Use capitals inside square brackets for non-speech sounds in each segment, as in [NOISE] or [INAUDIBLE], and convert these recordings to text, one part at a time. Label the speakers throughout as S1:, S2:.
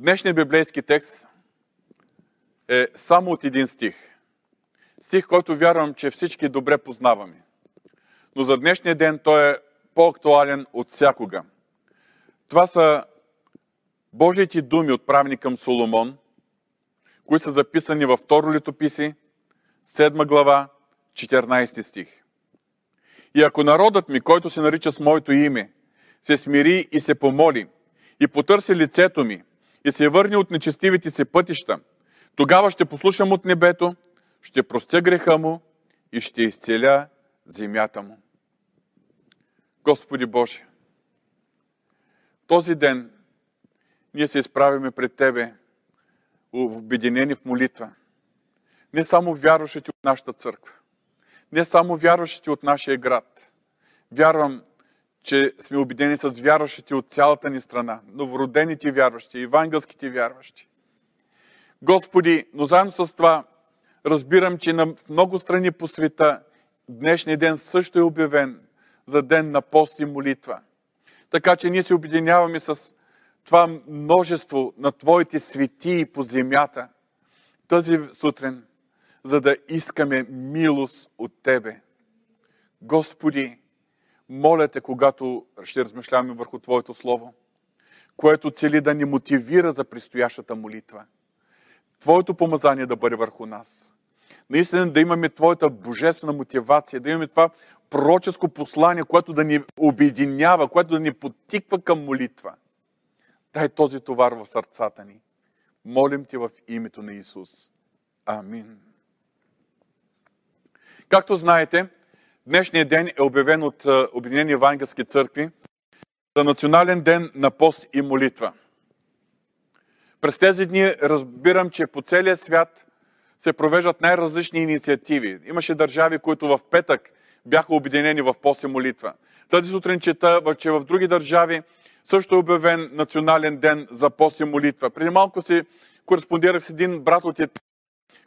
S1: Днешният библейски текст е само от един стих. Стих, който вярвам, че всички добре познаваме. Но за днешния ден той е по-актуален от всякога. Това са Божиите думи, отправени към Соломон, които са записани във второ литописи, 7 глава, 14 стих. И ако народът ми, който се нарича с моето име, се смири и се помоли, и потърси лицето ми, и се върне от нечестивите си пътища, тогава ще послушам от небето, ще простя греха му и ще изцеля земята му. Господи Боже, този ден ние се изправяме пред Тебе, обединени в молитва. Не само вярващите от нашата църква, не само вярващите от нашия град. Вярвам, че сме обедени с вярващите от цялата ни страна, новородените вярващи, евангелските вярващи. Господи, но заедно с това разбирам, че на много страни по света днешния ден също е обявен за ден на пост и молитва. Така че ние се обединяваме с това множество на Твоите светии по земята тази сутрин, за да искаме милост от Тебе. Господи, моля Те, когато ще размишляваме върху Твоето Слово, което цели да ни мотивира за предстоящата молитва. Твоето помазание да бъде върху нас. Наистина да имаме Твоята божествена мотивация, да имаме това пророческо послание, което да ни обединява, което да ни подтиква към молитва. Дай този товар в сърцата ни. Молим Ти в името на Исус. Амин. Както знаете, днешният ден е обявен от Обединени евангелски църкви за национален ден на пост и молитва. През тези дни разбирам, че по целия свят се провеждат най-различни инициативи. Имаше държави, които в петък бяха обединени в пост и молитва. Тази сутрин чета, че в други държави също е обявен национален ден за пост и молитва. Преди малко си кореспондирах с един брат от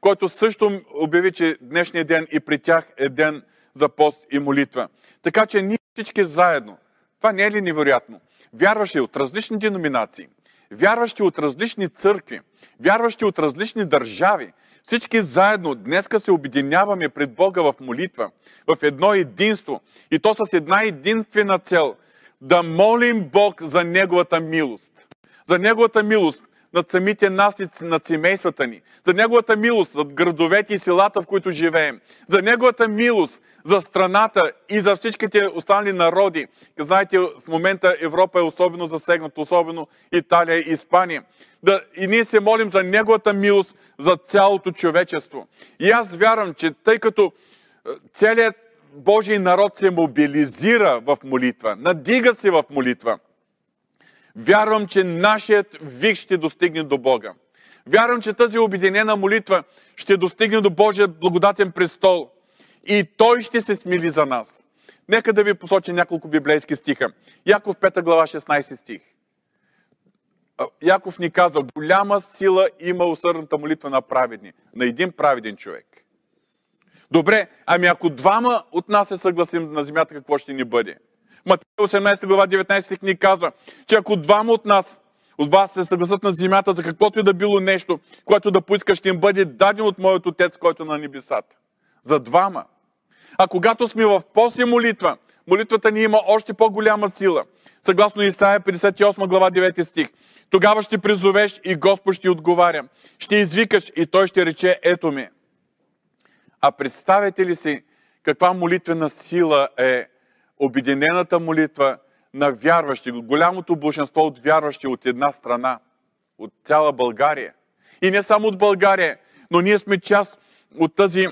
S1: който също обяви, че днешния ден и при тях е ден за пост и молитва. Така че ние всички заедно, това не е ли невероятно? Вярващи от различни деноминации, вярващи от различни църкви, вярващи от различни държави, всички заедно днеска се обединяваме пред Бога в молитва, в едно единство. И то с една единствена цел да молим Бог за Неговата милост. За Неговата милост над самите нас и над семействата ни. За Неговата милост над градовете и селата, в които живеем. За Неговата милост за страната и за всичките останали народи. Знаете, в момента Европа е особено засегната, особено Италия и Испания. Да, и ние се молим за Неговата милост за цялото човечество. И аз вярвам, че тъй като е, целият Божий народ се мобилизира в молитва, надига се в молитва. Вярвам, че нашият вик ще достигне до Бога. Вярвам, че тази обединена молитва ще достигне до Божия благодатен престол. И Той ще се смили за нас. Нека да ви посоча няколко библейски стиха. Яков 5 глава 16 стих. Яков ни каза, голяма сила има усърдната молитва на праведни, на един праведен човек. Добре, ами ако двама от нас се съгласим на земята, какво ще ни бъде? Матея 18 глава 19 ни казва, че ако двама от нас, от вас се съгласат на земята за каквото и да било нещо, което да поискаш, ще им бъде даден от моят отец, който е на небесата. За двама. А когато сме в пост и молитва, молитвата ни има още по-голяма сила. Съгласно Исаия 58 глава 9 стих. Тогава ще призовеш и Господ ще отговаря. Ще извикаш и Той ще рече ето ми. А представете ли си каква молитвена сила е обединената молитва на вярващи, голямото большинство от вярващи от една страна, от цяла България. И не само от България, но ние сме част от тази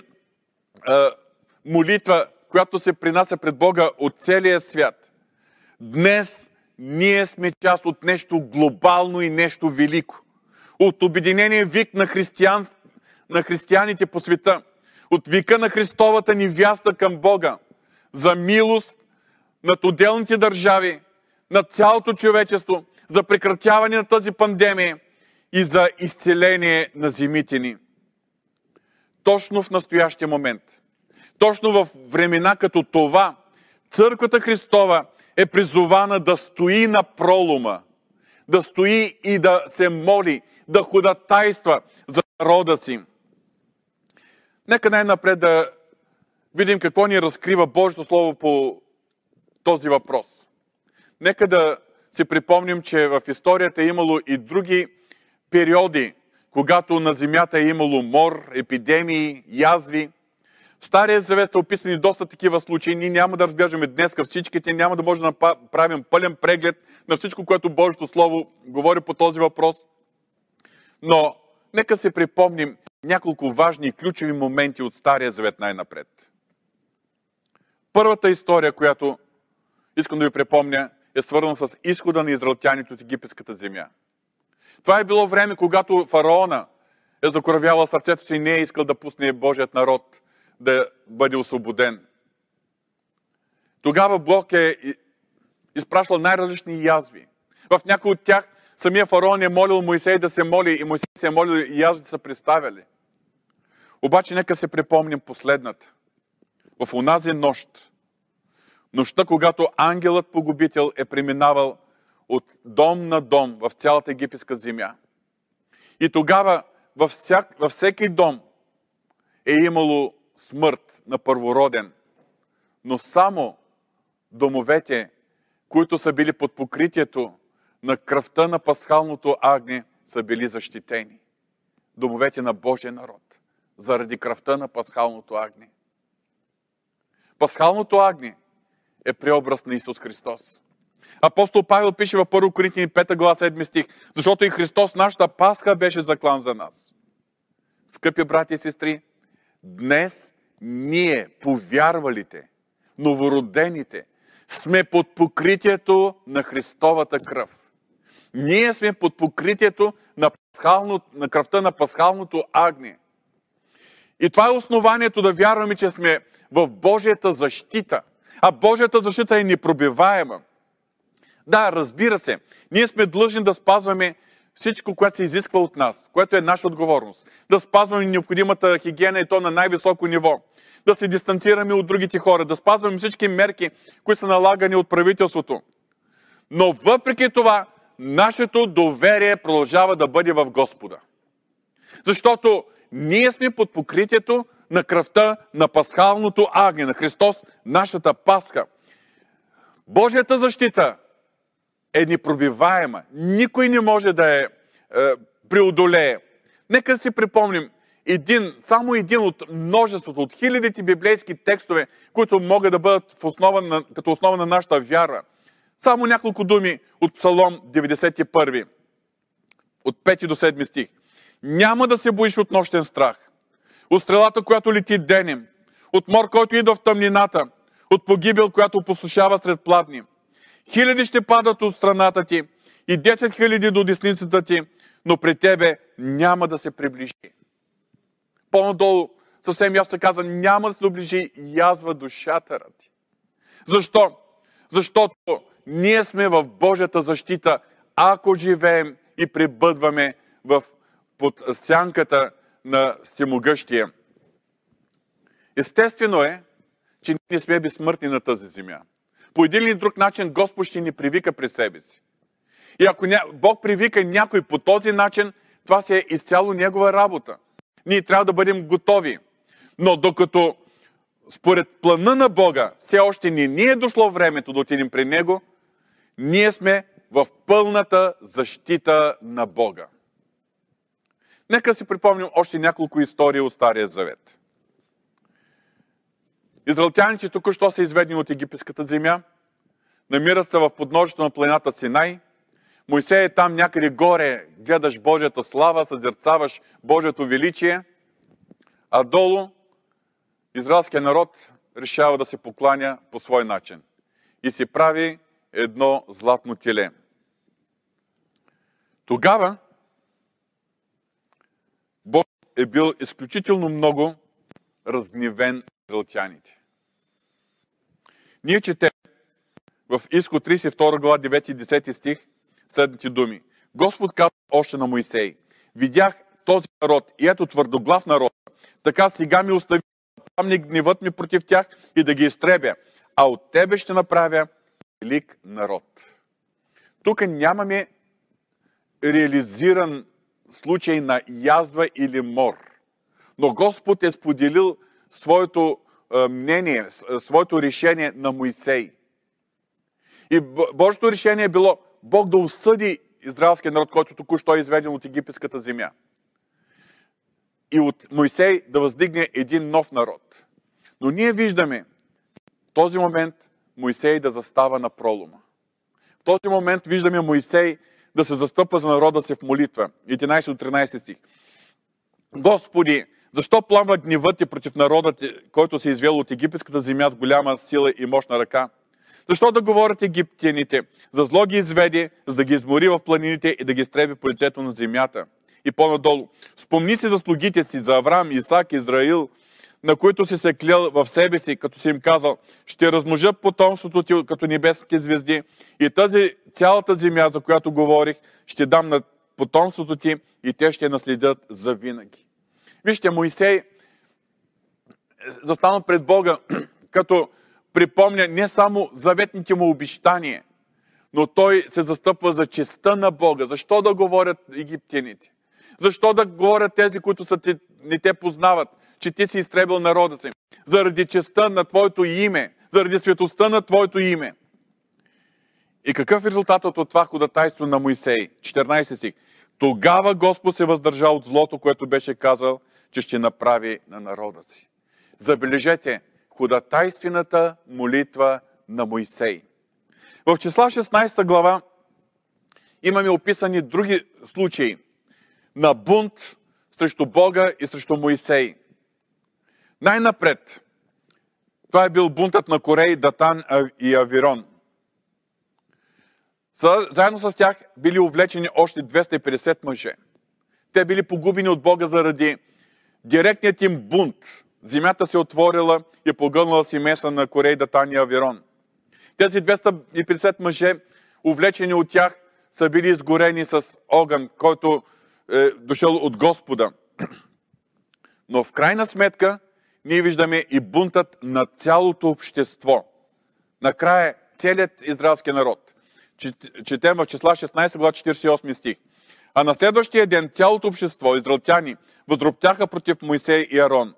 S1: молитва, която се принася пред Бога от целия свят. Днес ние сме част от нещо глобално и нещо велико. От обединения вик на, християн, на християните по света. От вика на Христовата ни вяста към Бога. За милост над отделните държави, над цялото човечество, за прекратяване на тази пандемия и за изцеление на земите ни. Точно в настоящия момент, точно в времена като това, Църквата Христова е призована да стои на пролома, да стои и да се моли, да ходатайства за народа си. Нека най-напред да видим какво ни разкрива Божието Слово по този въпрос. Нека да си припомним, че в историята е имало и други периоди, когато на земята е имало мор, епидемии, язви. В Стария завет са описани доста такива случаи. Ние няма да разглеждаме днес всичките, няма да можем да правим пълен преглед на всичко, което Божието Слово говори по този въпрос. Но нека се припомним няколко важни и ключови моменти от Стария завет най-напред. Първата история, която искам да ви припомня, е свързана с изхода на израелтяните от египетската земя. Това е било време, когато фараона е закоравяла сърцето си и не е искал да пусне Божият народ да бъде освободен. Тогава Бог е изпращал най-различни язви. В някои от тях самия фараон е молил Моисей да се моли и Моисей се е молил и язвите са представяли. Обаче нека се припомним последната. В онази нощ, нощта, когато ангелът погубител е преминавал от дом на дом в цялата египетска земя. И тогава във, всяк, във всеки дом е имало смърт на първороден, но само домовете, които са били под покритието на кръвта на пасхалното агне, са били защитени. Домовете на Божия народ, заради кръвта на пасхалното агне. Пасхалното агне е преобраз на Исус Христос. Апостол Павел пише в 1 Коринтини 5 глава 7 стих, защото и Христос, нашата Пасха, беше заклан за нас. Скъпи брати и сестри, днес ние, повярвалите, новородените, сме под покритието на Христовата кръв. Ние сме под покритието на, пасхално, на кръвта на пасхалното агне. И това е основанието да вярваме, че сме в Божията защита. А Божията защита е непробиваема. Да, разбира се, ние сме длъжни да спазваме всичко, което се изисква от нас, което е наша отговорност. Да спазваме необходимата хигиена и то на най-високо ниво. Да се дистанцираме от другите хора, да спазваме всички мерки, които са налагани от правителството. Но въпреки това, нашето доверие продължава да бъде в Господа. Защото ние сме под покритието на кръвта на пасхалното агне, на Христос, нашата пасха. Божията защита е непробиваема. Никой не може да я е, преодолее. Нека си припомним един, само един от множеството, от хилядите библейски текстове, които могат да бъдат в основа на, като основа на нашата вяра. Само няколко думи от Псалом 91, от 5 до 7 стих. Няма да се боиш от нощен страх, от стрелата, която лети денем, от мор, който идва в тъмнината, от погибел, която опустошава сред пладни. Хиляди ще падат от страната ти и 10 хиляди до десницата ти, но при тебе няма да се приближи. По-надолу съвсем ясно каза, няма да се доближи язва душата ти. Защо? Защото ние сме в Божията защита, ако живеем и пребъдваме в, под сянката на всемогъщия. Естествено е, че ние сме безсмъртни на тази земя по един или друг начин Господ ще ни привика при себе си. И ако Бог привика някой по този начин, това си е изцяло Негова работа. Ние трябва да бъдем готови. Но докато според плана на Бога все още не ни е дошло времето да отидем при Него, ние сме в пълната защита на Бога. Нека си припомним още няколко истории от Стария Завет. Израелтяните току-що са изведени от египетската земя, намират се в подножието на планината Синай. Моисей е там някъде горе, гледаш Божията слава, съзерцаваш Божието величие, а долу израелският народ решава да се покланя по свой начин и си прави едно златно теле. Тогава Бог е бил изключително много разгневен израелтяните. Ние четем в Изход 32 глава 9 и 10 стих следните думи. Господ каза още на Моисей, видях този народ и ето твърдоглав народ, така сега ми остави там не гневът ми против тях и да ги изтребя, а от тебе ще направя велик народ. Тук нямаме реализиран случай на язва или мор. Но Господ е споделил своето мнение, своето решение на Моисей. И Божието решение е било Бог да осъди израелския народ, който току-що е изведен от египетската земя. И от Моисей да въздигне един нов народ. Но ние виждаме в този момент Моисей да застава на пролома. В този момент виждаме Моисей да се застъпва за народа си в молитва. 11 от 13 стих. Господи, защо пламва гневът ти против народа ти, който се е извел от египетската земя с голяма сила и мощна ръка? Защо да говорят египтяните? За зло ги изведе, за да ги измори в планините и да ги стреби по лицето на земята. И по-надолу. Спомни си за слугите си, за Авраам, Исак, Израил, на които си се клял в себе си, като си им казал, ще размножа потомството ти като небесните звезди и тази цялата земя, за която говорих, ще дам на потомството ти и те ще наследят за винаги. Вижте, Моисей застана пред Бога, [CLEARS THROAT] като припомня не само заветните му обещания, но той се застъпва за честа на Бога. Защо да говорят египтяните? Защо да говорят тези, които са те, не те познават, че ти си изтребил народа си? Заради честа на Твоето име, заради светостта на Твоето име. И какъв е резултатът от това ходатайство на Моисей? 14 стих. Тогава Господ се въздържа от злото, което беше казал, че ще направи на народа си. Забележете, ходатайствената молитва на Моисей. В числа 16 глава имаме описани други случаи на бунт срещу Бога и срещу Моисей. Най-напред, това е бил бунтът на Корей, Датан и Авирон. Заедно с тях били увлечени още 250 мъже. Те били погубени от Бога заради директният им бунт. Земята се отворила и погълнала си места на Корей, Датан и Авирон. Тези 250 мъже, увлечени от тях, са били изгорени с огън, който е дошъл от Господа. Но в крайна сметка ние виждаме и бунтът на цялото общество. Накрая целият израелски народ. Четем в числа 16, глава 48 стих. А на следващия ден цялото общество, израелтяни, възроптяха против Моисей и Арон.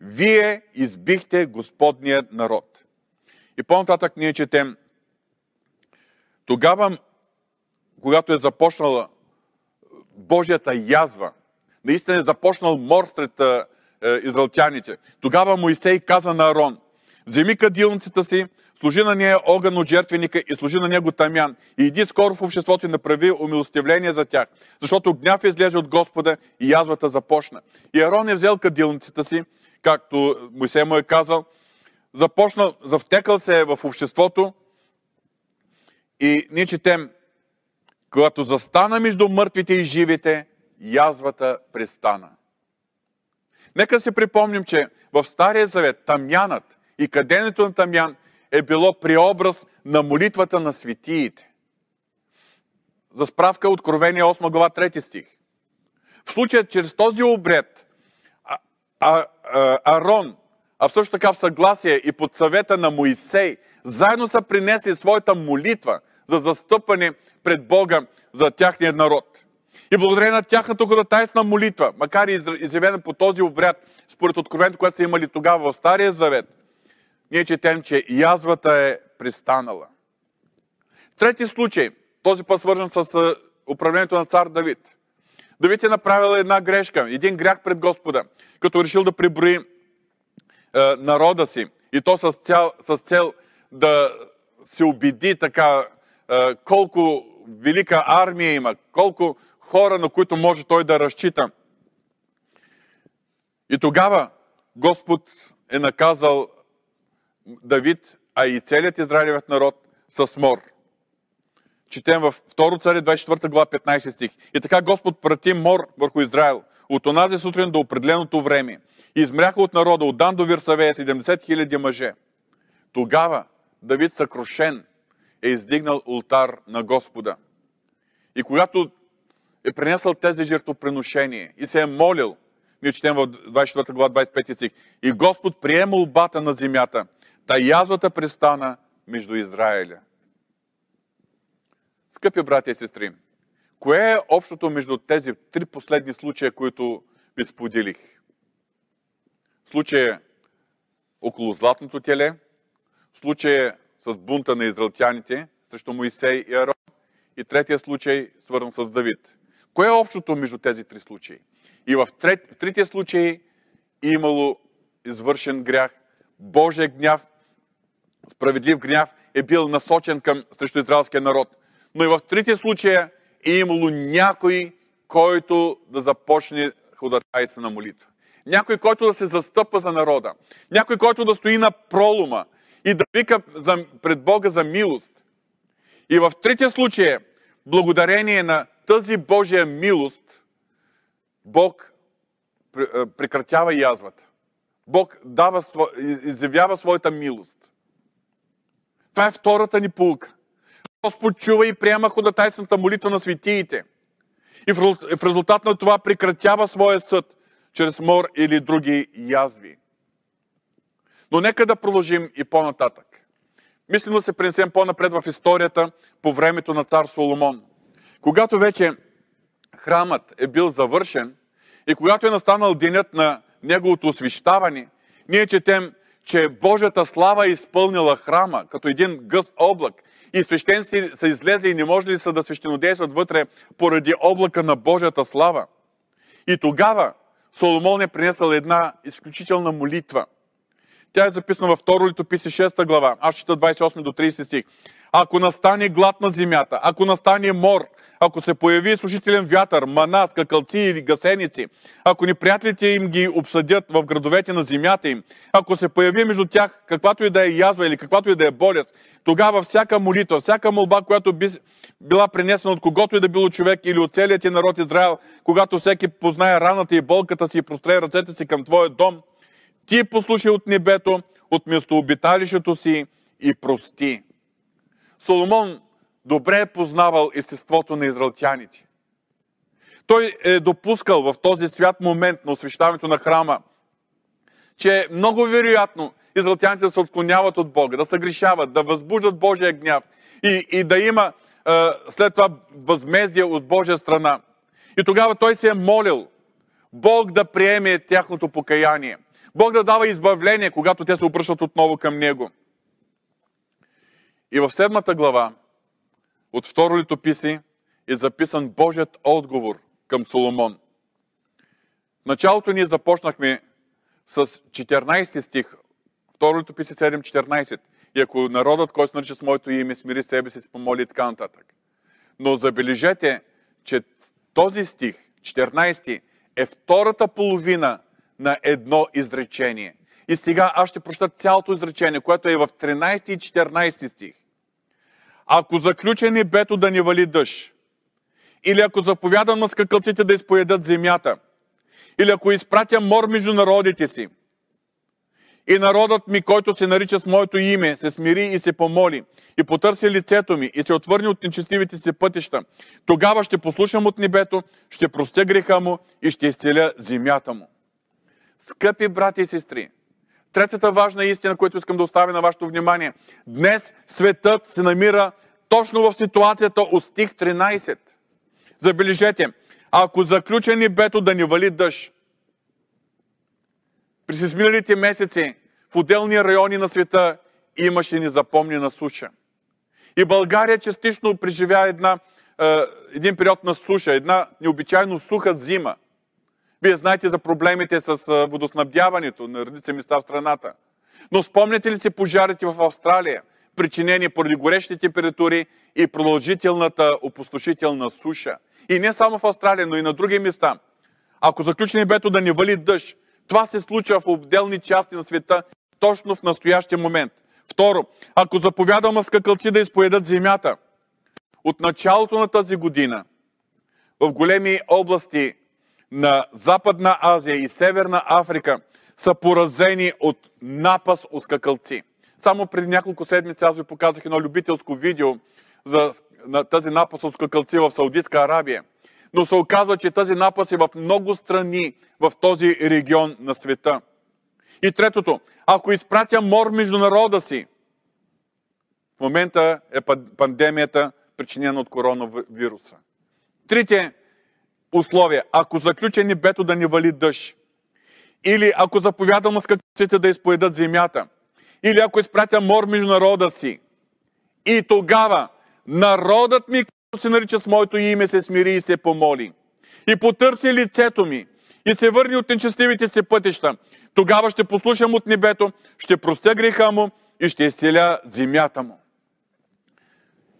S1: Вие избихте Господният народ. И по-нататък ние четем. Тогава, когато е започнала Божията язва, наистина е започнал мор сред е, израелтяните, тогава Моисей каза на Арон, вземи кадилницата си, служи на нея огън от жертвеника и служи на него тамян. И иди скоро в обществото и направи умилостивление за тях, защото гняв излезе от Господа и язвата започна. И Арон е взел кадилницата си, както Моисей му е казал, започнал, завтекал се в обществото и ние четем, когато застана между мъртвите и живите, язвата престана. Нека си припомним, че в Стария Завет тамянът и каденето на тамян е било преобраз на молитвата на светиите. За справка Откровение 8 глава 3 стих. В случая, чрез този обред, а, а, а, Арон, а също така в съгласие и под съвета на Моисей, заедно са принесли своята молитва за застъпане пред Бога за тяхния народ. И благодарение на тяхната ходатайствена молитва, макар и изявена по този обряд, според откровението, което са имали тогава в Стария Завет, ние четем, че язвата е пристанала. Трети случай, този път свържен с управлението на цар Давид. Давид е направил една грешка, един грях пред Господа, като решил да приброи е, народа си. И то с цел, с цел да се убеди така е, колко велика армия има, колко хора, на които може той да разчита. И тогава Господ е наказал Давид, а и целият Израилевият народ с мор. Четем в 2 цари 24 глава 15 стих. И така Господ прати мор върху Израил от онази сутрин до определеното време. Измряха от народа от Дан до Вирсавея 70 хиляди мъже. Тогава Давид съкрушен е издигнал ултар на Господа. И когато е принесъл тези жертвоприношения и се е молил, ние четем в 24 глава 25 стих, и Господ приема молбата на земята Та язвата престана между Израиля. Скъпи брати и сестри, Кое е общото между тези три последни случая, които ви споделих? Случая около златното теле, случая с бунта на израелтяните срещу Моисей и Арон и третия случай свързан с Давид. Кое е общото между тези три случаи? И в, трет, в третия случай е имало извършен грях, Божия гняв, справедлив гняв е бил насочен към срещу израелския народ. Но и в третия случай е имало някой, който да започне ходатайца на молитва. Някой, който да се застъпа за народа. Някой, който да стои на пролома и да вика за, пред Бога за милост. И в третия случай, благодарение на тази Божия милост, Бог прекратява язвата. Бог дава, изявява своята милост. Това е втората ни полука. Господ чува и приема ходатайствената молитва на светиите. И в резултат на това прекратява своя съд чрез мор или други язви. Но нека да продължим и по-нататък. Мислим да се пренесем по-напред в историята по времето на цар Соломон. Когато вече храмът е бил завършен и когато е настанал денят на неговото освещаване, ние четем, че Божията слава е изпълнила храма като един гъст облак и свещеници са излезли и не може ли са да свещенодействат вътре поради облака на Божията слава. И тогава Соломон е принесъл една изключителна молитва. Тя е записана във 2 литописи 6 глава. Аз чета 28 до 30 стих. Ако настане глад на земята, ако настане мор, ако се появи служителен вятър, мана, скакалци или гасеници, ако неприятелите им ги обсъдят в градовете на земята им, ако се появи между тях каквато и да е язва или каквато и да е болест, тогава всяка молитва, всяка молба, която би била принесена от когото и да било човек или от целият ти народ Израел, когато всеки познае раната и болката си и простре ръцете си към твоя дом, ти послушай от небето, от местообиталището си и прости. Соломон добре е познавал естеството на израелтяните. Той е допускал в този свят момент на освещаването на храма, че много вероятно израелтяните да се отклоняват от Бога, да се грешават, да възбуждат Божия гняв и, и да има е, след това възмездие от Божия страна. И тогава той се е молил Бог да приеме тяхното покаяние. Бог да дава избавление, когато те се обръщат отново към Него. И в седмата глава от второ литописи е записан Божият отговор към Соломон. В началото ние започнахме с 14 стих, второ литописи 7.14. И ако народът, който се нарича с моето име, смири себе си, се помоли и така нататък. Но забележете, че този стих, 14, е втората половина на едно изречение. И сега аз ще проща цялото изречение, което е в 13 и 14 стих. Ако заключи небето да не вали дъжд, или ако заповядам на скакалците да изпоедат земята, или ако изпратя мор между народите си, и народът ми, който се нарича с моето име, се смири и се помоли, и потърси лицето ми, и се отвърне от нечестивите си пътища, тогава ще послушам от небето, ще простя греха му и ще изцеля земята му. Скъпи брати и сестри, третата важна истина, която искам да оставя на вашето внимание. Днес светът се намира точно в ситуацията от стих 13. Забележете, ако заключен небето да ни вали дъжд, през изминалите месеци в отделни райони на света имаше незапомнена суша. И България частично преживя една, е, един период на суша, една необичайно суха зима. Вие знаете за проблемите с водоснабдяването на редица места в страната. Но спомняте ли си пожарите в Австралия, причинени поради горещи температури и продължителната опустошителна суша? И не само в Австралия, но и на други места. Ако заключи небето да не вали дъжд, това се случва в отделни части на света точно в настоящия момент. Второ, ако заповядам скакалци да изповедат земята, от началото на тази година в големи области на Западна Азия и Северна Африка са поразени от напас от скакалци. Само преди няколко седмици аз ви показах едно любителско видео за на тази напас от скакалци в Саудитска Арабия. Но се оказва, че тази напас е в много страни в този регион на света. И третото, ако изпратя мор между народа си, в момента е пандемията, причинена от коронавируса. трите условия. Ако заключа небето да ни вали дъжд, или ако заповядам скакците да изповедат земята, или ако изпратя мор между народа си, и тогава народът ми, който се нарича с моето име, се смири и се помоли, и потърси лицето ми, и се върни от нечестивите си пътища, тогава ще послушам от небето, ще простя греха му и ще изцеля земята му.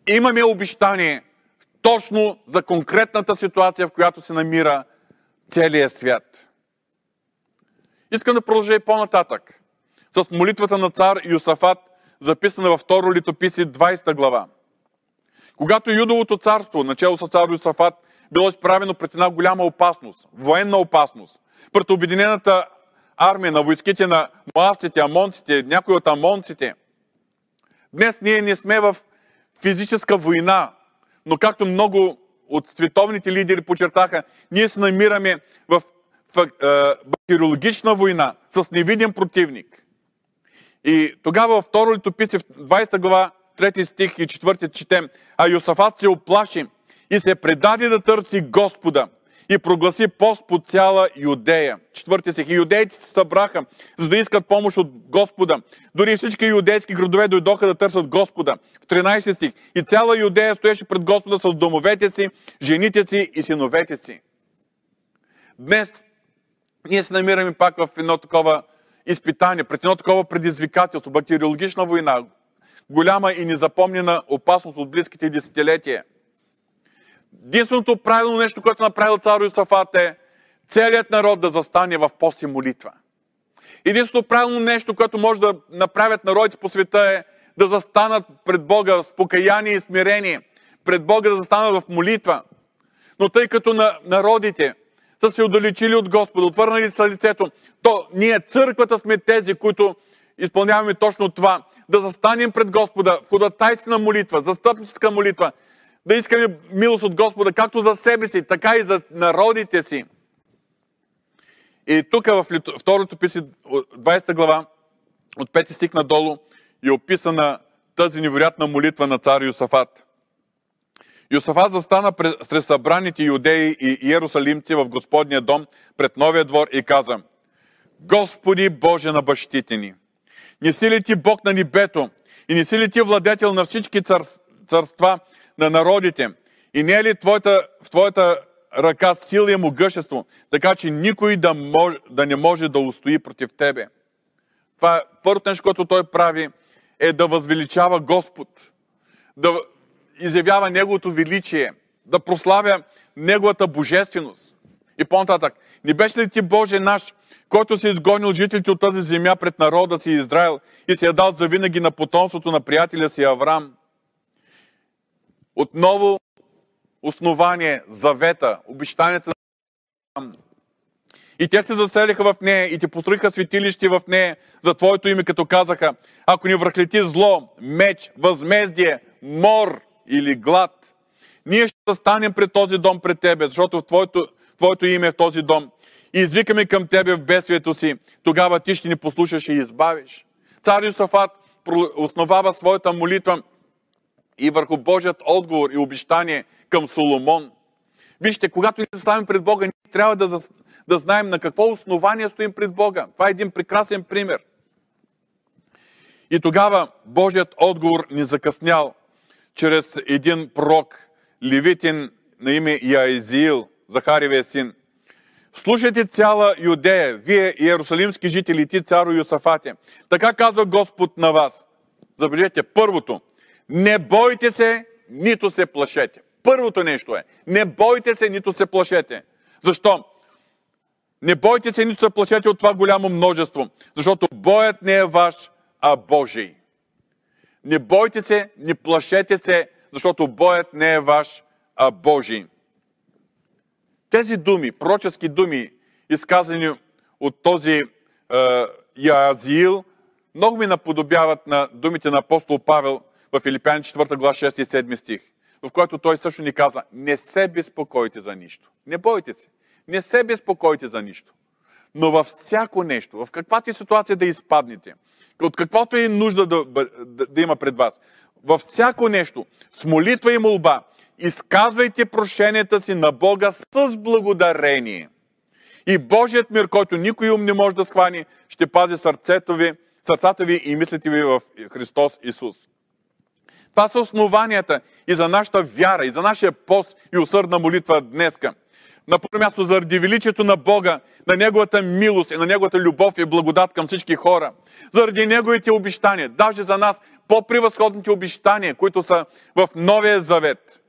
S1: Имаме обещание точно за конкретната ситуация, в която се намира целият свят. Искам да продължа и по-нататък с молитвата на цар Юсафат, записана във второ литописи 20 глава. Когато Юдовото царство, начало с цар Юсафат, било изправено пред една голяма опасност, военна опасност, пред обединената армия на войските на моавците, амонците, някои от амонците. Днес ние не сме в физическа война, но както много от световните лидери подчертаха, ние се намираме в бактериологична война с невидим противник. И тогава във второ литописи, в 20 глава, 3 стих и 4 четем, а Йосафат се оплаши и се предаде да търси Господа и прогласи пост по цяла Юдея. Четвърти стих. И юдеите се събраха, за да искат помощ от Господа. Дори всички юдейски градове дойдоха да търсят Господа. В 13 стих. И цяла Юдея стоеше пред Господа с домовете си, жените си и синовете си. Днес ние се намираме пак в едно такова изпитание, пред едно такова предизвикателство, бактериологична война, голяма и незапомнена опасност от близките десетилетия. Единственото правилно нещо, което направил цар Йосафат е целият народ да застане в пост и молитва. Единственото правилно нещо, което може да направят народите по света е да застанат пред Бога с покаяние и смирение, пред Бога да застанат в молитва. Но тъй като на народите са се отдалечили от Господа, отвърнали са лицето, то ние църквата сме тези, които изпълняваме точно това. Да застанем пред Господа в ходатайствена молитва, застъпническа молитва, да искаме милост от Господа, както за себе си, така и за народите си. И тук в второто писи, 20 глава, от 5 стих надолу, е описана тази невероятна молитва на цар Юсафат. Йосафат застана сред събраните юдеи и иерусалимци в Господния дом пред новия двор и каза Господи Боже на бащите ни, не си ли ти Бог на небето и не си ли ти владетел на всички цар, царства на народите и не е ли твоята, в твоята ръка сила и могъщество, така че никой да, мож, да не може да устои против тебе. Това е първото нещо, което той прави, е да възвеличава Господ, да изявява Неговото величие, да прославя Неговата божественост. И по-нататък, не беше ли ти Боже наш, който си изгонил жителите от тази земя пред народа си Израел и си я дал за винаги на потомството на приятеля си Авраам? Отново основание, завета, обещанията на и те се заселиха в нея и ти построиха светилище в нея за Твоето име, като казаха, ако ни връхлети зло, меч, възмездие, мор или глад, ние ще станем пред този дом пред Тебе, защото в Твоето, Твоето име е в този дом. И извикаме към Тебе в бедствието си, тогава Ти ще ни послушаш и избавиш. Цар Юсафат основава своята молитва и върху Божият отговор и обещание към Соломон. Вижте, когато ние ставим пред Бога, ние трябва да, да знаем на какво основание стоим пред Бога. Това е един прекрасен пример. И тогава Божият отговор ни закъснял чрез един пророк, левитин на име Яезиил, Захаривия син. Слушайте цяла Юдея, вие иерусалимски жители, ти царо Юсафате. Така казва Господ на вас. Забележете, първото – не бойте се, нито се плашете. Първото нещо е, не бойте се, нито се плашете. Защо? Не бойте се, нито се плашете от това голямо множество, защото боят не е ваш, а Божий. Не бойте се, не плашете се, защото боят не е ваш, а Божий. Тези думи, пророчески думи, изказани от този е, Яазиил, много ми наподобяват на думите на апостол Павел – в Филипяни 4 глава 6 и 7 стих, в който той също ни каза, не се безпокойте за нищо. Не бойте се. Не се безпокойте за нищо. Но във всяко нещо, в каквато и ситуация да изпаднете, от каквото е нужда да, да, да има пред вас, във всяко нещо, с молитва и молба, изказвайте прошенията си на Бога с благодарение. И Божият мир, който никой ум не може да схвани, ще пази сърцето ви, сърцата ви и мислите ви в Христос Исус. Това са основанията и за нашата вяра, и за нашия пост и усърдна молитва днеска. На първо място, заради величието на Бога, на Неговата милост и на Неговата любов и благодат към всички хора. Заради Неговите обещания, даже за нас по-превъзходните обещания, които са в Новия Завет.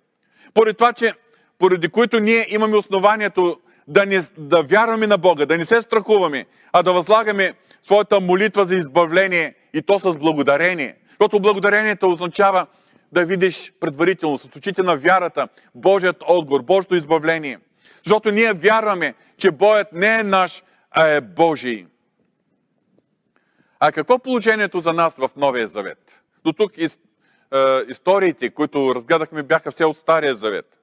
S1: Поради това, че поради които ние имаме основанието да, не, да вярваме на Бога, да не се страхуваме, а да възлагаме своята молитва за избавление и то с благодарение. Защото благодарението означава да видиш предварително с очите на вярата Божият отговор, Божието избавление. Защото ние вярваме, че Боят не е наш, а е Божий. А какво е положението за нас в Новия Завет? До тук из, е, историите, които разгледахме, бяха все от Стария Завет.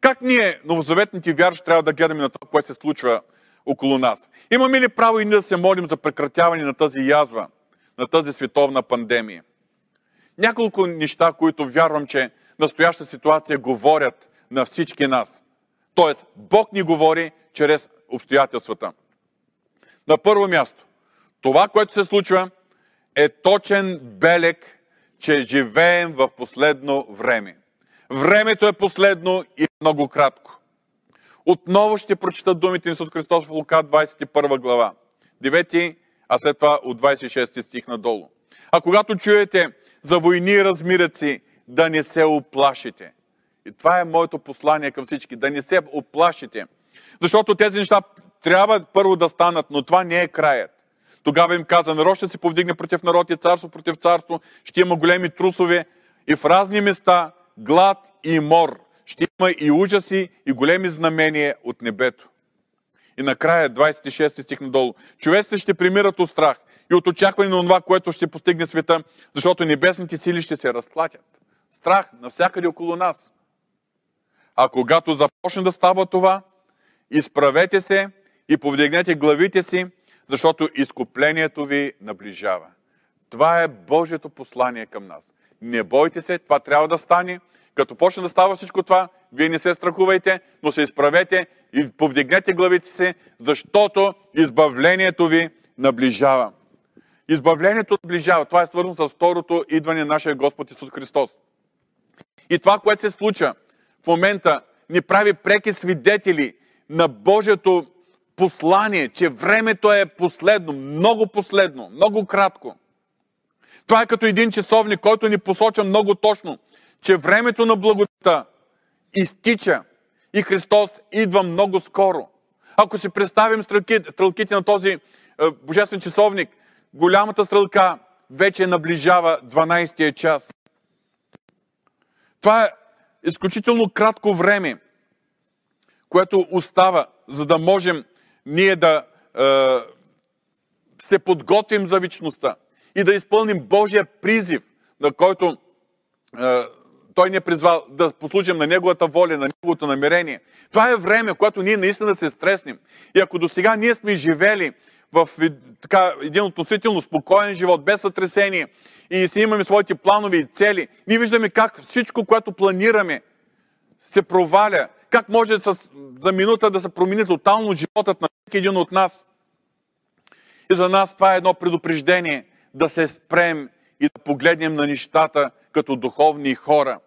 S1: Как ние, новозаветните вярващи, трябва да гледаме на това, което се случва около нас? Имаме ли право и ние да се молим за прекратяване на тази язва, на тази световна пандемия? Няколко неща, които вярвам, че настояща ситуация говорят на всички нас. Тоест, Бог ни говори чрез обстоятелствата. На първо място, това, което се случва, е точен белег, че живеем в последно време. Времето е последно и много кратко. Отново ще прочита думите на Исус Христос в Лука 21 глава. 9, а след това от 26 стих надолу. А когато чуете за войни и размиръци, да не се оплашите. И това е моето послание към всички. Да не се оплашите. Защото тези неща трябва първо да станат, но това не е краят. Тогава им каза, народ ще се повдигне против народ и царство против царство, ще има големи трусове и в разни места глад и мор. Ще има и ужаси и големи знамения от небето. И накрая, 26 стих надолу. Човеците ще примират от страх и от очакване на това, което ще постигне света, защото небесните сили ще се разклатят. Страх навсякъде около нас. А когато започне да става това, изправете се и повдигнете главите си, защото изкуплението ви наближава. Това е Божието послание към нас. Не бойте се, това трябва да стане. Като почне да става всичко това, вие не се страхувайте, но се изправете и повдигнете главите си, защото избавлението ви наближава. Избавлението наближава. Това е свързано с второто идване на нашия Господ Исус Христос. И това, което се случва в момента, ни прави преки свидетели на Божието послание, че времето е последно, много последно, много кратко. Това е като един часовник, който ни посочва много точно, че времето на благодата изтича и Христос идва много скоро. Ако си представим стрелките, стрелките на този е, божествен часовник, голямата стрелка вече наближава 12-тия час. Това е изключително кратко време, което остава, за да можем ние да е, се подготвим за вечността и да изпълним Божия призив, на който е, Той ни е призвал да послужим на Неговата воля, на Неговото намерение. Това е време, което ние наистина се стреснем. И ако до сега ние сме живели в така, един относително спокоен живот, без сътресение и си имаме своите планове и цели, ние виждаме как всичко, което планираме, се проваля, как може с, за минута да се промени тотално животът на всеки един от нас. И за нас това е едно предупреждение да се спрем и да погледнем на нещата като духовни хора.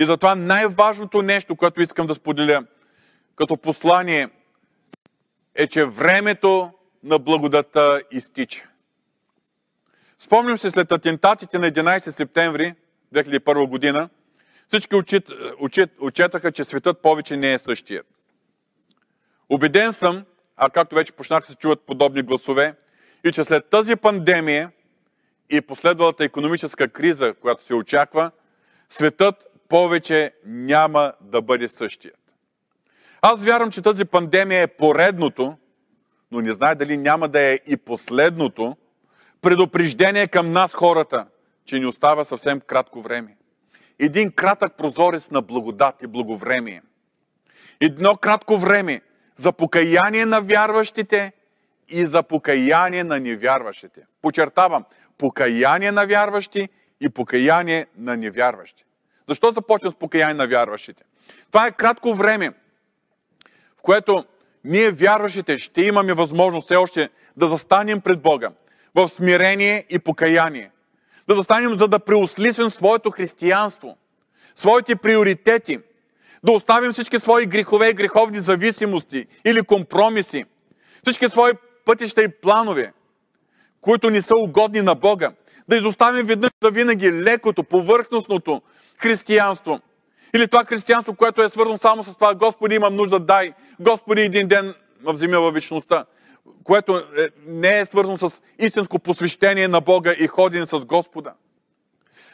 S1: И затова най-важното нещо, което искам да споделя като послание, е, че времето на благодата изтича. Спомням се след атентатите на 11 септември 2001 година, всички учит, учит, учетаха, че светът повече не е същия. Обеден съм, а както вече почнах се чуват подобни гласове, и че след тази пандемия и последвалата економическа криза, която се очаква, светът повече няма да бъде същият. Аз вярвам, че тази пандемия е поредното, но не знае дали няма да е и последното предупреждение към нас хората, че ни остава съвсем кратко време. Един кратък прозорец на благодат и благовремие. Едно кратко време за покаяние на вярващите и за покаяние на невярващите. Почертавам, покаяние на вярващи и покаяние на невярващи. Защо започвам с покаяние на вярващите? Това е кратко време, в което ние, вярващите, ще имаме възможност все още да застанем пред Бога в смирение и покаяние. Да застанем, за да преосмислим своето християнство, своите приоритети, да оставим всички свои грехове и греховни зависимости или компромиси, всички свои пътища и планове, които не са угодни на Бога, да изоставим веднъж за винаги лекото, повърхностното християнство. Или това християнство, което е свързано само с това, Господи, имам нужда, дай. Господи, един ден вземи във вечността. Което е, не е свързано с истинско посвещение на Бога и ходене с Господа.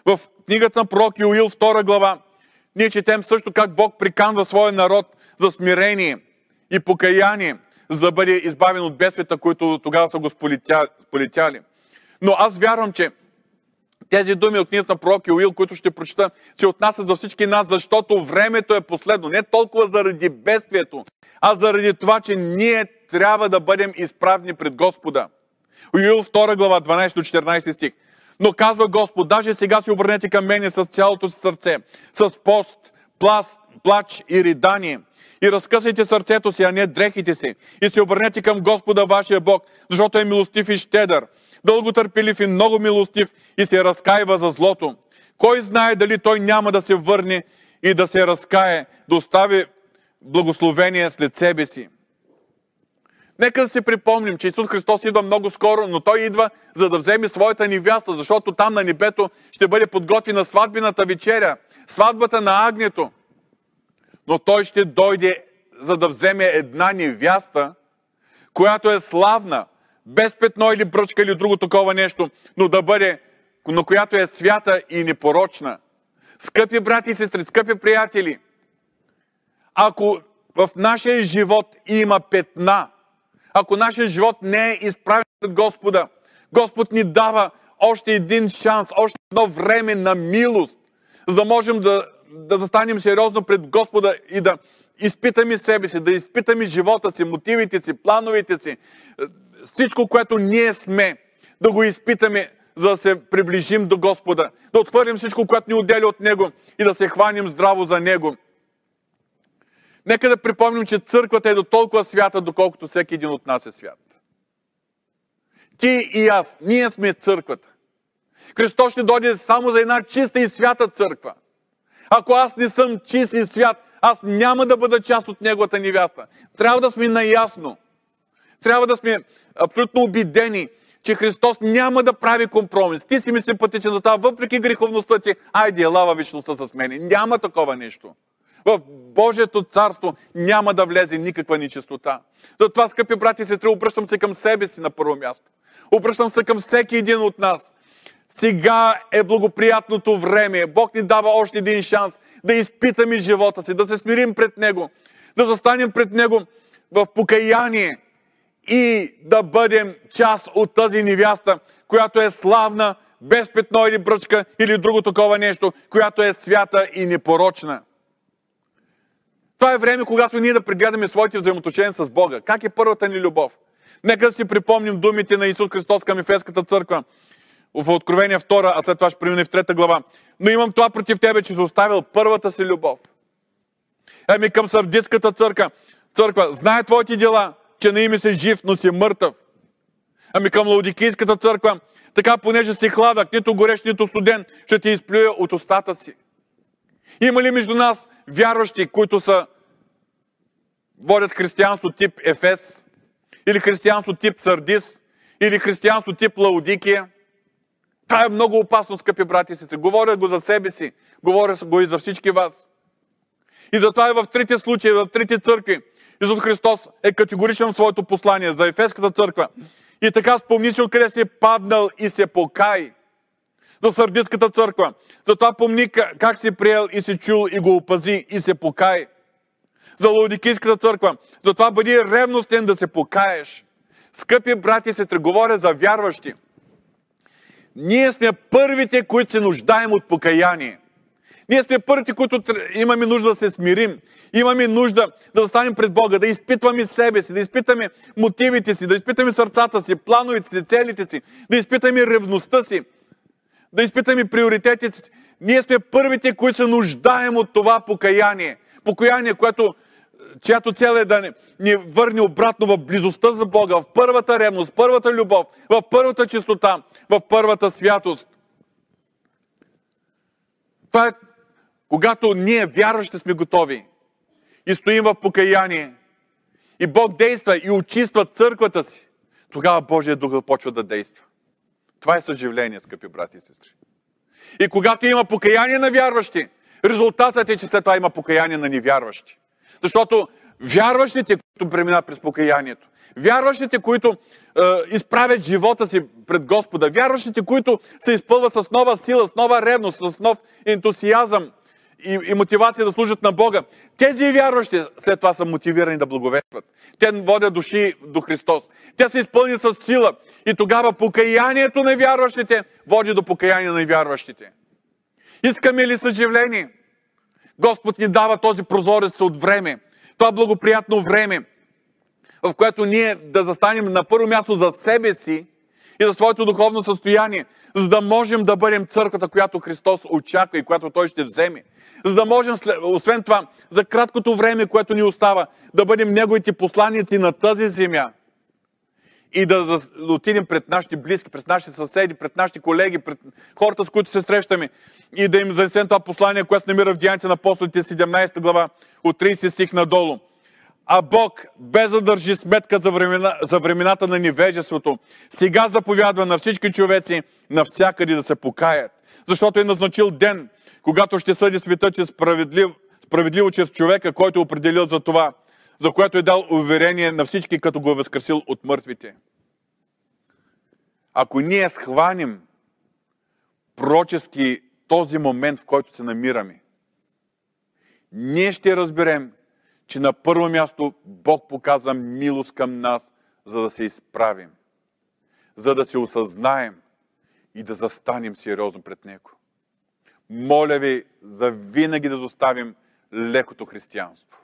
S1: В книгата на пророк Йоил, 2 глава, ние четем също как Бог приканва своя народ за смирение и покаяние, за да бъде избавен от бедствията, които тогава са го сполетяли. Но аз вярвам, че тези думи от книгата на пророк Йоил, които ще прочета, се отнасят за всички нас, защото времето е последно. Не толкова заради бедствието, а заради това, че ние трябва да бъдем изправни пред Господа. Йоил 2 глава, 12-14 стих. Но казва Господ, даже сега се обърнете към мене с цялото си сърце, с пост, пласт, плач и ридание. И разкъсайте сърцето си, а не дрехите си. И се обърнете към Господа вашия Бог, защото е милостив и щедър. Дълго търпелив и много милостив и се разкаива за злото. Кой знае дали той няма да се върне и да се разкае, да остави благословение след себе си. Нека да си припомним, че Исус Христос идва много скоро, но Той идва за да вземе своята невяста, защото там на небето ще бъде подготвена сватбината вечеря, сватбата на агнето. Но Той ще дойде за да вземе една невяста, която е славна, без петно или бръчка или друго такова нещо, но да бъде, но която е свята и непорочна. Скъпи брати и сестри, скъпи приятели, ако в нашия живот има петна, ако нашия живот не е изправен пред Господа, Господ ни дава още един шанс, още едно време на милост, за да можем да, да застанем сериозно пред Господа и да изпитаме себе си, да изпитаме живота си, мотивите си, плановете си, всичко, което ние сме, да го изпитаме, за да се приближим до Господа, да отхвърлим всичко, което ни отделя от Него и да се хванем здраво за Него. Нека да припомним, че църквата е до толкова свята, доколкото всеки един от нас е свят. Ти и аз, ние сме църквата. Христос ще дойде само за една чиста и свята църква. Ако аз не съм чист и свят, аз няма да бъда част от неговата невяста. Трябва да сме наясно. Трябва да сме абсолютно убедени, че Христос няма да прави компромис. Ти си ми симпатичен за това, въпреки греховността ти, айде, елава вечността с мен. Няма такова нещо. В Божието царство няма да влезе никаква нечистота. Затова, скъпи брати и сестри, обръщам се към себе си на първо място. Обръщам се към всеки един от нас. Сега е благоприятното време. Бог ни дава още един шанс да изпитаме живота си, да се смирим пред Него, да застанем пред Него в покаяние и да бъдем част от тази невяста, която е славна, без петно или бръчка или друго такова нещо, която е свята и непорочна. Това е време, когато ние да прегледаме своите взаимоотношения с Бога. Как е първата ни любов? Нека да си припомним думите на Исус Христос към Ефеската църква в Откровение 2, а след това ще премине в 3 глава. Но имам това против тебе, че си оставил първата си любов. Еми към Сърдитската църква. Църква, знае твоите дела, че не име си жив, но си мъртъв. Ами към Лаудикийската църква, така понеже си хладък, нито горещ, нито студен, ще ти изплюя от устата си. Има ли между нас вярващи, които са водят християнство тип Ефес, или християнство тип Сардис, или християнство тип Лаудикия? Това е много опасно, скъпи брати и сестри. Говоря го за себе си, говоря го и за всички вас. И затова и в трите случаи, в трите църкви, Исус Христос е категоричен в своето послание за Ефеската църква. И така спомни си откъде си паднал и се покай. За Сърдиската църква. Затова помни как си приел и си чул и го опази и се покай. За Лаудикийската църква. Затова бъди ревностен да се покаеш. Скъпи брати и сестри, говоря за вярващи. Ние сме първите, които се нуждаем от покаяние. Ние сме първите, които имаме нужда да се смирим. Имаме нужда да застанем пред Бога, да изпитваме себе си, да изпитаме мотивите си, да изпитаме сърцата си, плановете си, целите си, да изпитаме ревността си, да изпитаме приоритетите си. Ние сме първите, които се нуждаем от това покаяние. Покаяние, което, чиято цел е да ни, ни върне обратно в близостта за Бога, в първата ревност, в първата любов, в първата чистота, в първата святост. Това е когато ние, вярващи, сме готови и стоим в покаяние, и Бог действа и очиства църквата си, тогава Божия дух почва да действа. Това е съживление, скъпи брати и сестри. И когато има покаяние на вярващи, резултатът е, че след това има покаяние на невярващи. Защото вярващите, които преминат през покаянието, вярващите, които е, изправят живота си пред Господа, вярващите, които се изпълват с нова сила, с нова ревност, с нов ентусиазъм, и, и мотивация да служат на Бога. Тези вярващи след това са мотивирани да благовестват. Те водят души до Христос. Те се изпълнят с сила. И тогава покаянието на вярващите води до покаяние на вярващите. Искаме ли съживление? Господ ни дава този прозорец от време. Това благоприятно време, в което ние да застанем на първо място за себе си и за своето духовно състояние, за да можем да бъдем църквата, която Христос очаква и която Той ще вземе за да можем, освен това, за краткото време, което ни остава, да бъдем Неговите посланици на тази земя и да, отидем пред нашите близки, пред нашите съседи, пред нашите колеги, пред хората, с които се срещаме и да им занесем това послание, което се намира в Деяните на апостолите 17 глава от 30 стих надолу. А Бог, без да държи сметка за, времена, за времената на невежеството, сега заповядва на всички човеци навсякъде да се покаят. Защото е назначил ден, когато ще съди света, че справедлив, справедливо чрез човека, който е определил за това, за което е дал уверение на всички, като го е възкресил от мъртвите. Ако ние схванем пророчески този момент, в който се намираме, ние ще разберем, че на първо място Бог показа милост към нас, за да се изправим, за да се осъзнаем и да застанем сериозно пред Него моля ви за винаги да заставим лекото християнство.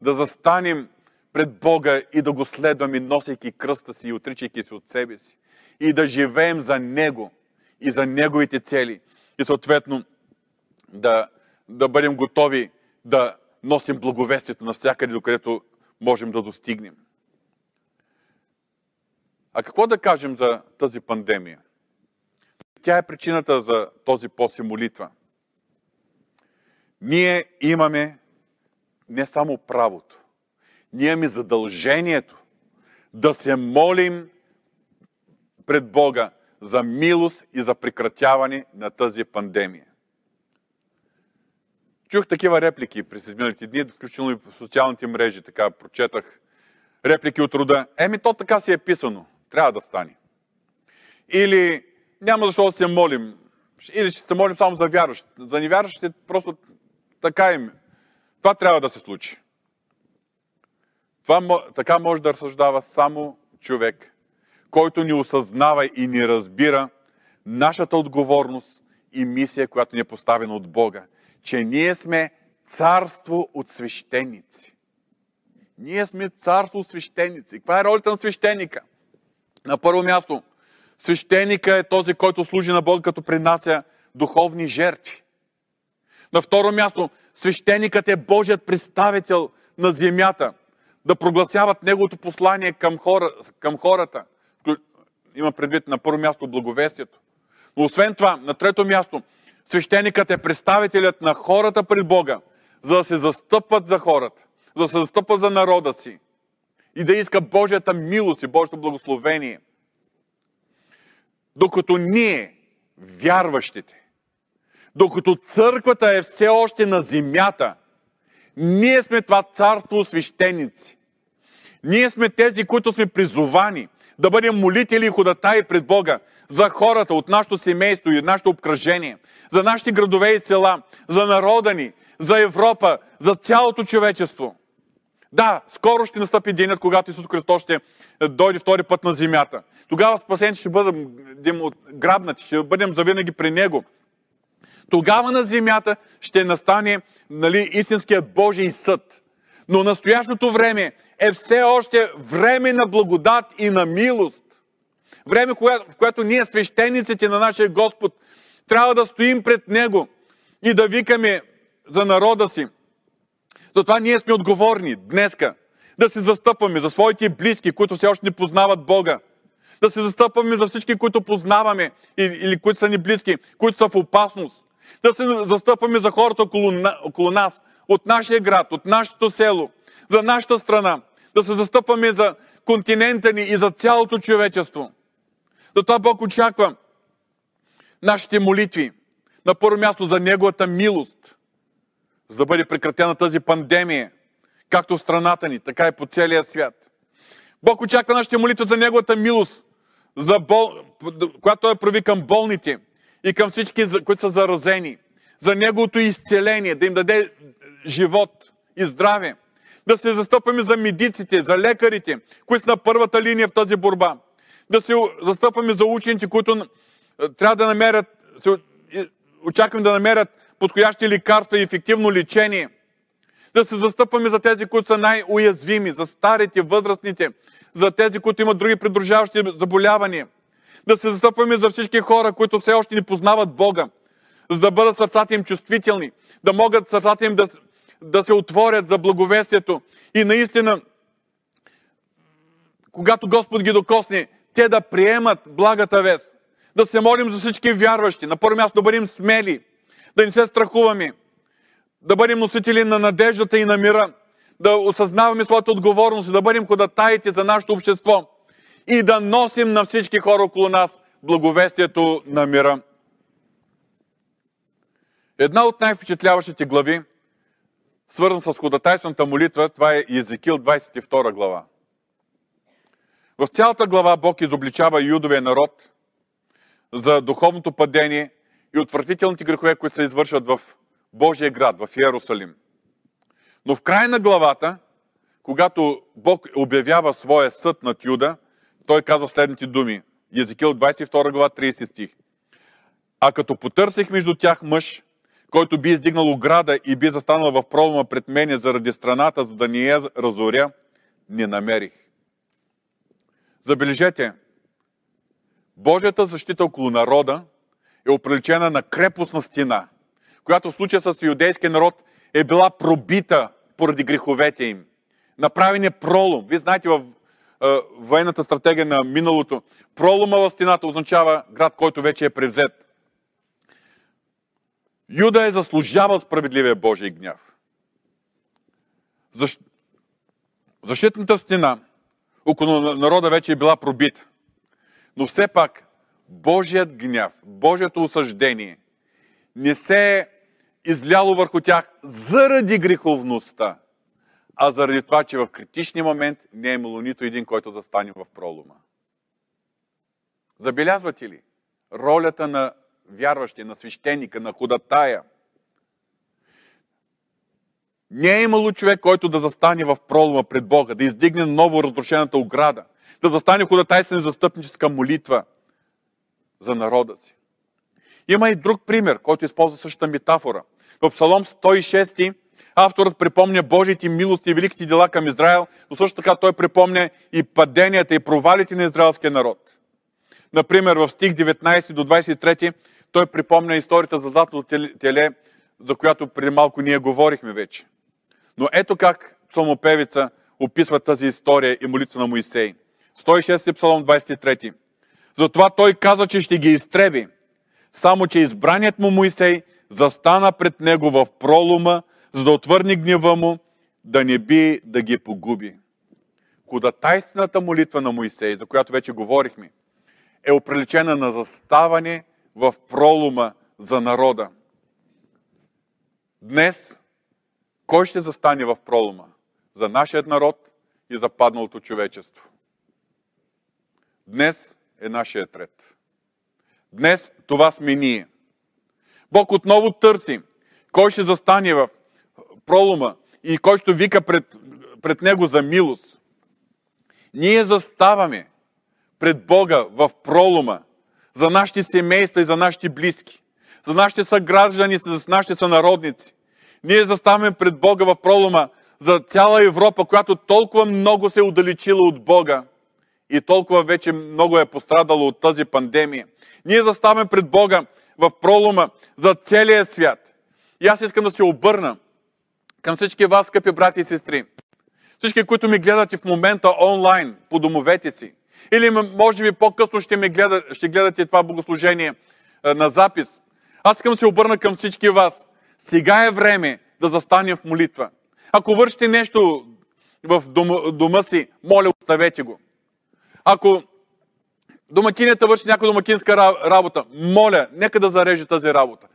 S1: Да застанем пред Бога и да го следваме, носейки кръста си и отричайки се от себе си. И да живеем за Него и за Неговите цели. И съответно да, да бъдем готови да носим благовестието навсякъде, докъдето можем да достигнем. А какво да кажем за тази пандемия? Тя е причината за този пост и молитва. Ние имаме не само правото, ние имаме задължението да се молим пред Бога за милост и за прекратяване на тази пандемия. Чух такива реплики през изминалите дни, включително и в социалните мрежи, така прочетах реплики от рода. Еми, то така си е писано. Трябва да стане. Или няма защо да се молим. Или ще се молим само за вярващите. За невярващите просто така им. Това трябва да се случи. Това, така може да разсъждава само човек, който ни осъзнава и ни разбира нашата отговорност и мисия, която ни е поставена от Бога. Че ние сме царство от свещеници. Ние сме царство от свещеници. Каква е ролята на свещеника? На първо място – Свещеника е този, който служи на Бога, като принася духовни жертви. На второ място, свещеникът е Божият представител на земята, да прогласяват Неговото послание към, хора, към хората. Има предвид на първо място благовестието. Но освен това, на трето място, свещеникът е представителят на хората пред Бога, за да се застъпват за хората, за да се застъпват за народа си и да иска Божията милост и Божието благословение – докато ние, вярващите, докато църквата е все още на земята, ние сме това царство свещеници. Ние сме тези, които сме призовани да бъдем молители и ходатаи пред Бога за хората от нашето семейство и нашето обкръжение, за нашите градове и села, за народа ни, за Европа, за цялото човечество. Да, скоро ще настъпи денят, когато Исус Христос ще дойде втори път на земята. Тогава спасените ще бъдем грабнати, ще бъдем завинаги при Него. Тогава на земята ще настане нали, истинският Божий съд. Но настоящото време е все още време на благодат и на милост. Време, в което ние, свещениците на нашия Господ, трябва да стоим пред Него и да викаме за народа си. Затова ние сме отговорни днеска да се застъпваме за своите близки, които все още не познават Бога. Да се застъпваме за всички, които познаваме или които са ни близки, които са в опасност. Да се застъпваме за хората около, около нас, от нашия град, от нашето село, за нашата страна. Да се застъпваме за континента ни и за цялото човечество. Затова Бог очаква нашите молитви. На първо място за Неговата милост, за да бъде прекратена тази пандемия, както в страната ни, така и по целия свят. Бог очаква нашите молитви за Неговата милост, за бол... която Той прави към болните и към всички, които са заразени. За Неговото изцеление, да им даде живот и здраве. Да се застъпваме за медиците, за лекарите, които са на първата линия в тази борба. Да се застъпваме за учените, които трябва да намерят, очакваме да намерят подходящи лекарства и ефективно лечение. Да се застъпваме за тези, които са най-уязвими, за старите, възрастните, за тези, които имат други придружаващи заболявания. Да се застъпваме за всички хора, които все още не познават Бога, за да бъдат сърцата им чувствителни, да могат сърцата им да, да се отворят за благовестието и наистина, когато Господ ги докосне, те да приемат благата вест. Да се молим за всички вярващи. На първо място да бъдем смели, да не се страхуваме, да бъдем носители на надеждата и на мира, да осъзнаваме своята отговорност, да бъдем ходатаите за нашето общество и да носим на всички хора около нас благовестието на мира. Една от най-впечатляващите глави, свързан с ходатайствената молитва, това е Езекил 22 глава. В цялата глава Бог изобличава юдовия народ за духовното падение и отвратителните грехове, които се извършват в Божия град, в Иерусалим. Но в край на главата, когато Бог обявява своя съд над Юда, той казва следните думи. Езекил 22 глава 30 стих. А като потърсих между тях мъж, който би издигнал ограда и би застанал в пролома пред мене заради страната, за да ни я разоря, не намерих. Забележете, Божията защита около народа е оприличена на крепостна стена, която в случая с юдейския народ е била пробита поради греховете им. Направен е пролом. Вие знаете в военната стратегия на миналото, пролома в стената означава град, който вече е превзет. Юда е заслужавал справедливия Божий гняв. Защ... Защитната стена около народа вече е била пробита. Но все пак Божият гняв, Божието осъждение не се е изляло върху тях заради греховността, а заради това, че в критичния момент не е имало нито един, който застане в пролома. Забелязвате ли ролята на вярващия, на свещеника, на ходатая? Не е имало човек, който да застане в пролома пред Бога, да издигне ново разрушената ограда, да застане ходатайствена застъпническа молитва за народа си. Има и друг пример, който използва същата метафора. В Псалом 106 авторът припомня Божиите милости и великите дела към Израел, но също така той припомня и паденията и провалите на израелския народ. Например, в стих 19 до 23 той припомня историята за златото теле, за която преди малко ние говорихме вече. Но ето как псалмопевица описва тази история и молитва на Моисей. 106 псалом 23. Затова той каза, че ще ги изтреби. Само, че избраният му Моисей застана пред него в пролома, за да отвърне гнева му, да не би да ги погуби. Кодатайствената молитва на Моисей, за която вече говорихме, е оприличена на заставане в пролома за народа. Днес кой ще застане в пролома? За нашият народ и за падналото човечество. Днес е нашият ред. Днес това сме ние. Бог отново търси кой ще застане в пролома и кой ще вика пред, пред Него за милост. Ние заставаме пред Бога в пролома за нашите семейства и за нашите близки, за нашите съграждани, за нашите сънародници. Ние заставаме пред Бога в пролома за цяла Европа, която толкова много се е удалечила от Бога и толкова вече много е пострадало от тази пандемия. Ние заставаме пред Бога в пролома за целия свят. И аз искам да се обърна към всички вас, скъпи брати и сестри, всички, които ми гледате в момента онлайн, по домовете си, или може би по-късно ще, ми гледат, ще гледате това богослужение на запис. Аз искам да се обърна към всички вас. Сега е време да застанем в молитва. Ако вършите нещо в дома, дома си, моля, оставете го. Ако домакинята върши някаква домакинска работа, моля, нека да зареже тази работа.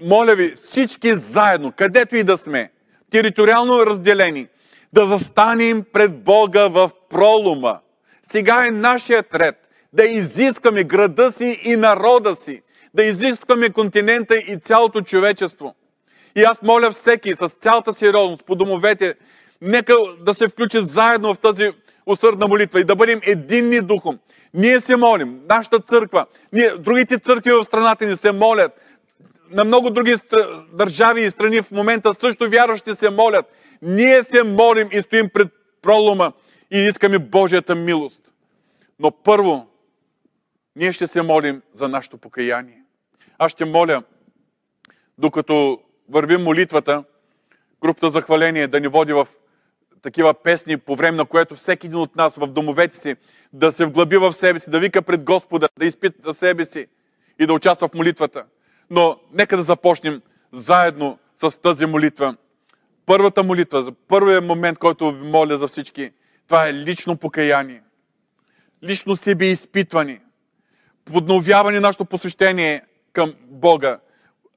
S1: Моля ви, всички заедно, където и да сме, териториално разделени, да застанем пред Бога в пролума. Сега е нашият ред да изискаме града си и народа си, да изискаме континента и цялото човечество. И аз моля всеки с цялата сериозност по домовете, нека да се включи заедно в тази усърдна молитва и да бъдем единни духом. Ние се молим, нашата църква, ние, другите църкви в страната ни се молят, на много други държави и страни в момента също вярващи се молят. Ние се молим и стоим пред пролома и искаме Божията милост. Но първо, ние ще се молим за нашето покаяние. Аз ще моля, докато вървим молитвата, групата за хваление да ни води в такива песни, по време на което всеки един от нас в домовете си да се вглъби в себе си, да вика пред Господа, да изпита себе си и да участва в молитвата. Но нека да започнем заедно с тази молитва. Първата молитва, за първият момент, който ви моля за всички, това е лично покаяние. Лично себе изпитване. Подновяване на нашето посвещение към Бога.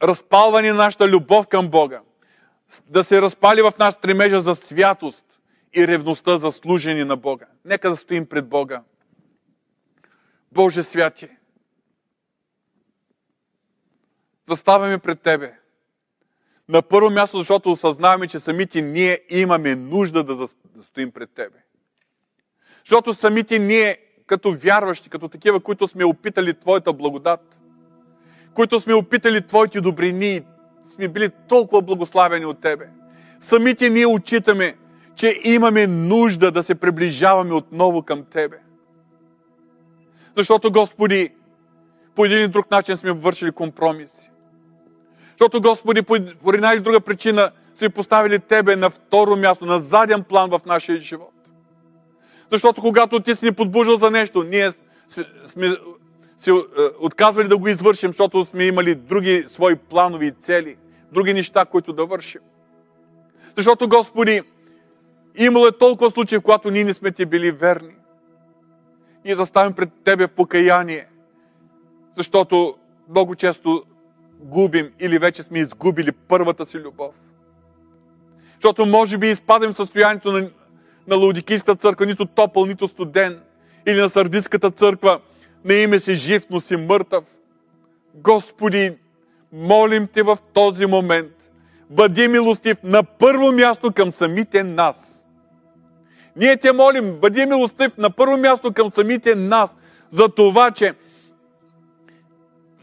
S1: Разпалване на нашата любов към Бога. Да се разпали в нас стремежа за святост и ревността за служение на Бога. Нека да стоим пред Бога. Боже святи, заставаме пред Тебе. На първо място, защото осъзнаваме, че самите ние имаме нужда да стоим пред Тебе. Защото самите ние, като вярващи, като такива, които сме опитали Твоята благодат, които сме опитали Твоите добрини, сме били толкова благославени от Тебе. Самите ние отчитаме, че имаме нужда да се приближаваме отново към Тебе. Защото, Господи, по един или друг начин сме вършили компромиси. Защото, Господи, по една или друга причина сме поставили Тебе на второ място, на заден план в нашия живот. Защото когато Ти си ни подбужил за нещо, ние сме се отказвали да го извършим, защото сме имали други свои планови цели, други неща, които да вършим. Защото, Господи, имало е толкова случаи, в когато ние не сме Ти били верни. Ние заставим пред Тебе в покаяние, защото много често губим или вече сме изгубили първата си любов. Защото може би изпадем в състоянието на, на Лаудикийската църква, нито топъл, нито студен, или на Сардитската църква, на име си жив, но си мъртъв. Господи, молим Те в този момент, бъди милостив на първо място към самите нас. Ние Те молим, бъди милостив на първо място към самите нас, за това, че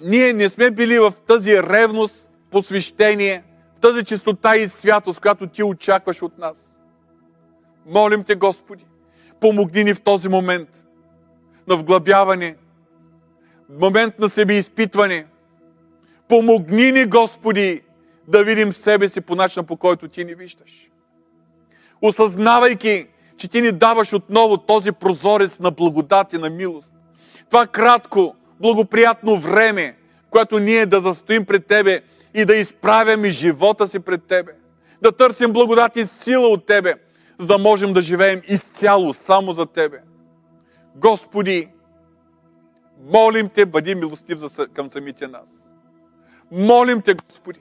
S1: ние не сме били в тази ревност, посвещение, в тази чистота и святост, която Ти очакваш от нас. Молим Те, Господи, помогни ни в този момент на вглъбяване, момент на себе изпитване. Помогни ни, Господи, да видим себе си по начина, по който Ти ни виждаш. Осъзнавайки, че Ти ни даваш отново този прозорец на благодат и на милост. Това кратко, благоприятно време, което ние да застоим пред Тебе и да изправяме живота си пред Тебе. Да търсим благодат и сила от Тебе, за да можем да живеем изцяло само за Тебе. Господи, молим Те, бъди милостив към самите нас. Молим Те, Господи.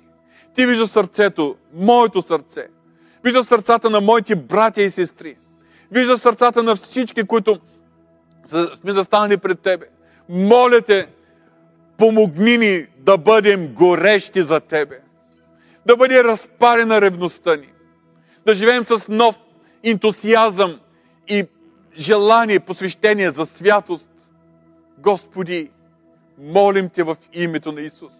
S1: Ти виждаш сърцето, моето сърце. Виждаш сърцата на моите братя и сестри. Виждаш сърцата на всички, които сме застанали пред Тебе. Моля Те, помогни ни да бъдем горещи за Тебе. Да бъде разпарена ревността ни. Да живеем с нов ентусиазъм и желание, посвещение за святост. Господи, молим Те в името на Исус.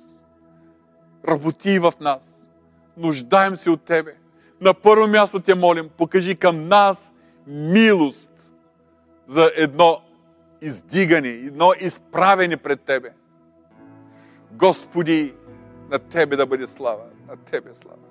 S1: Работи в нас. Нуждаем се от Тебе. На първо място Те молим, покажи към нас милост за едно издигане, едно изправене пред Тебе. Господи, на Тебе да бъде слава, на Тебе слава.